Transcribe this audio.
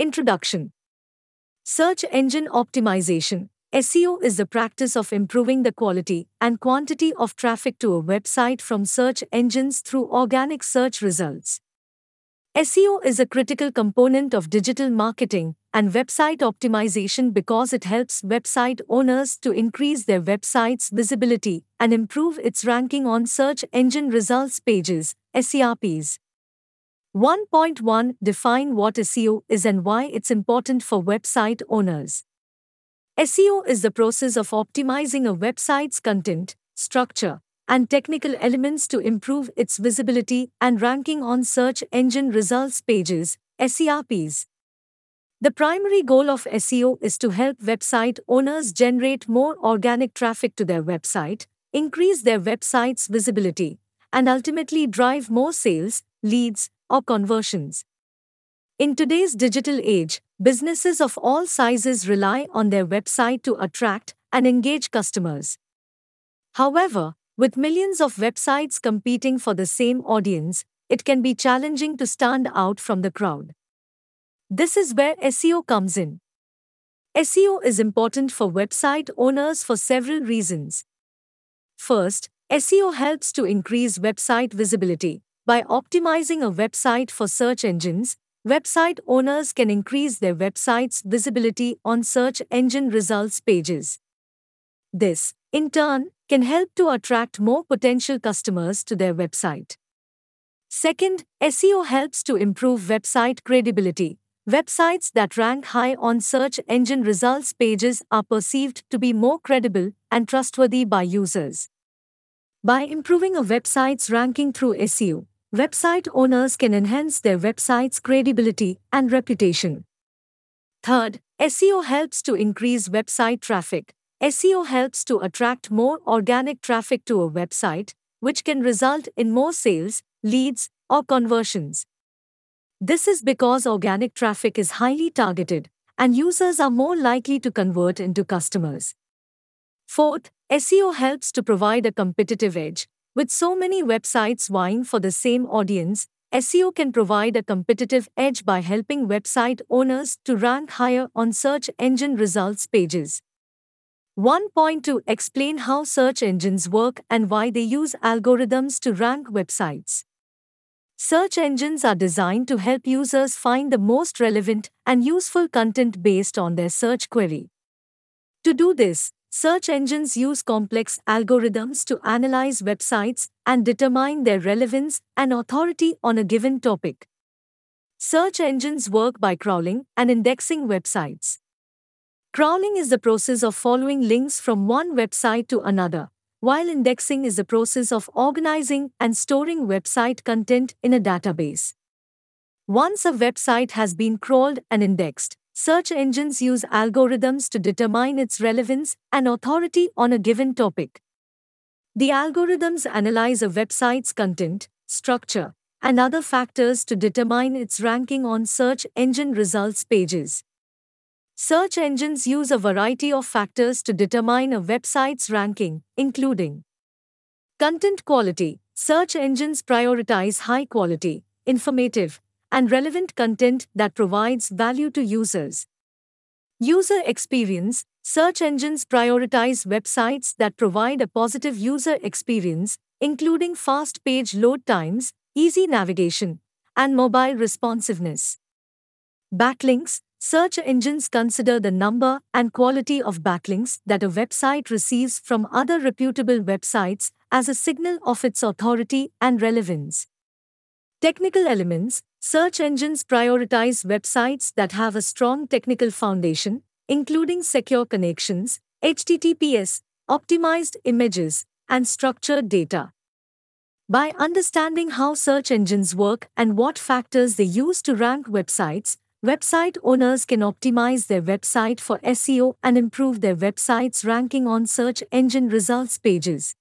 Introduction Search Engine Optimization SEO is the practice of improving the quality and quantity of traffic to a website from search engines through organic search results. SEO is a critical component of digital marketing and website optimization because it helps website owners to increase their website's visibility and improve its ranking on search engine results pages, SERPs. 1.1 Define what SEO is and why it's important for website owners. SEO is the process of optimizing a website's content, structure, and technical elements to improve its visibility and ranking on search engine results pages, SERPs. The primary goal of SEO is to help website owners generate more organic traffic to their website, increase their website's visibility, and ultimately drive more sales, leads, or conversions. In today's digital age, businesses of all sizes rely on their website to attract and engage customers. However, with millions of websites competing for the same audience, it can be challenging to stand out from the crowd. This is where SEO comes in. SEO is important for website owners for several reasons. First, SEO helps to increase website visibility. By optimizing a website for search engines, website owners can increase their website's visibility on search engine results pages. This, in turn, can help to attract more potential customers to their website. Second, SEO helps to improve website credibility. Websites that rank high on search engine results pages are perceived to be more credible and trustworthy by users. By improving a website's ranking through SEO, website owners can enhance their website's credibility and reputation. Third, SEO helps to increase website traffic. SEO helps to attract more organic traffic to a website, which can result in more sales, leads, or conversions. This is because organic traffic is highly targeted, and users are more likely to convert into customers. Fourth, SEO helps to provide a competitive edge. With so many websites vying for the same audience, SEO can provide a competitive edge by helping website owners to rank higher on search engine results pages. 1.2 Explain how search engines work and why they use algorithms to rank websites. Search engines are designed to help users find the most relevant and useful content based on their search query. To do this, search engines use complex algorithms to analyze websites and determine their relevance and authority on a given topic. Search engines work by crawling and indexing websites. Crawling is the process of following links from one website to another, while indexing is the process of organizing and storing website content in a database. Once a website has been crawled and indexed, search engines use algorithms to determine its relevance and authority on a given topic. The algorithms analyze a website's content, structure, and other factors to determine its ranking on search engine results pages. Search engines use a variety of factors to determine a website's ranking, including content quality. Search engines prioritize high quality, informative, and relevant content that provides value to users. User experience. Search engines prioritize websites that provide a positive user experience, including fast page load times, easy navigation, and mobile responsiveness. Backlinks. Search engines consider the number and quality of backlinks that a website receives from other reputable websites as a signal of its authority and relevance. Technical elements Search engines prioritize websites that have a strong technical foundation, including secure connections, HTTPS, optimized images, and structured data. By understanding how search engines work and what factors they use to rank websites, Website owners can optimize their website for SEO and improve their website's ranking on search engine results pages.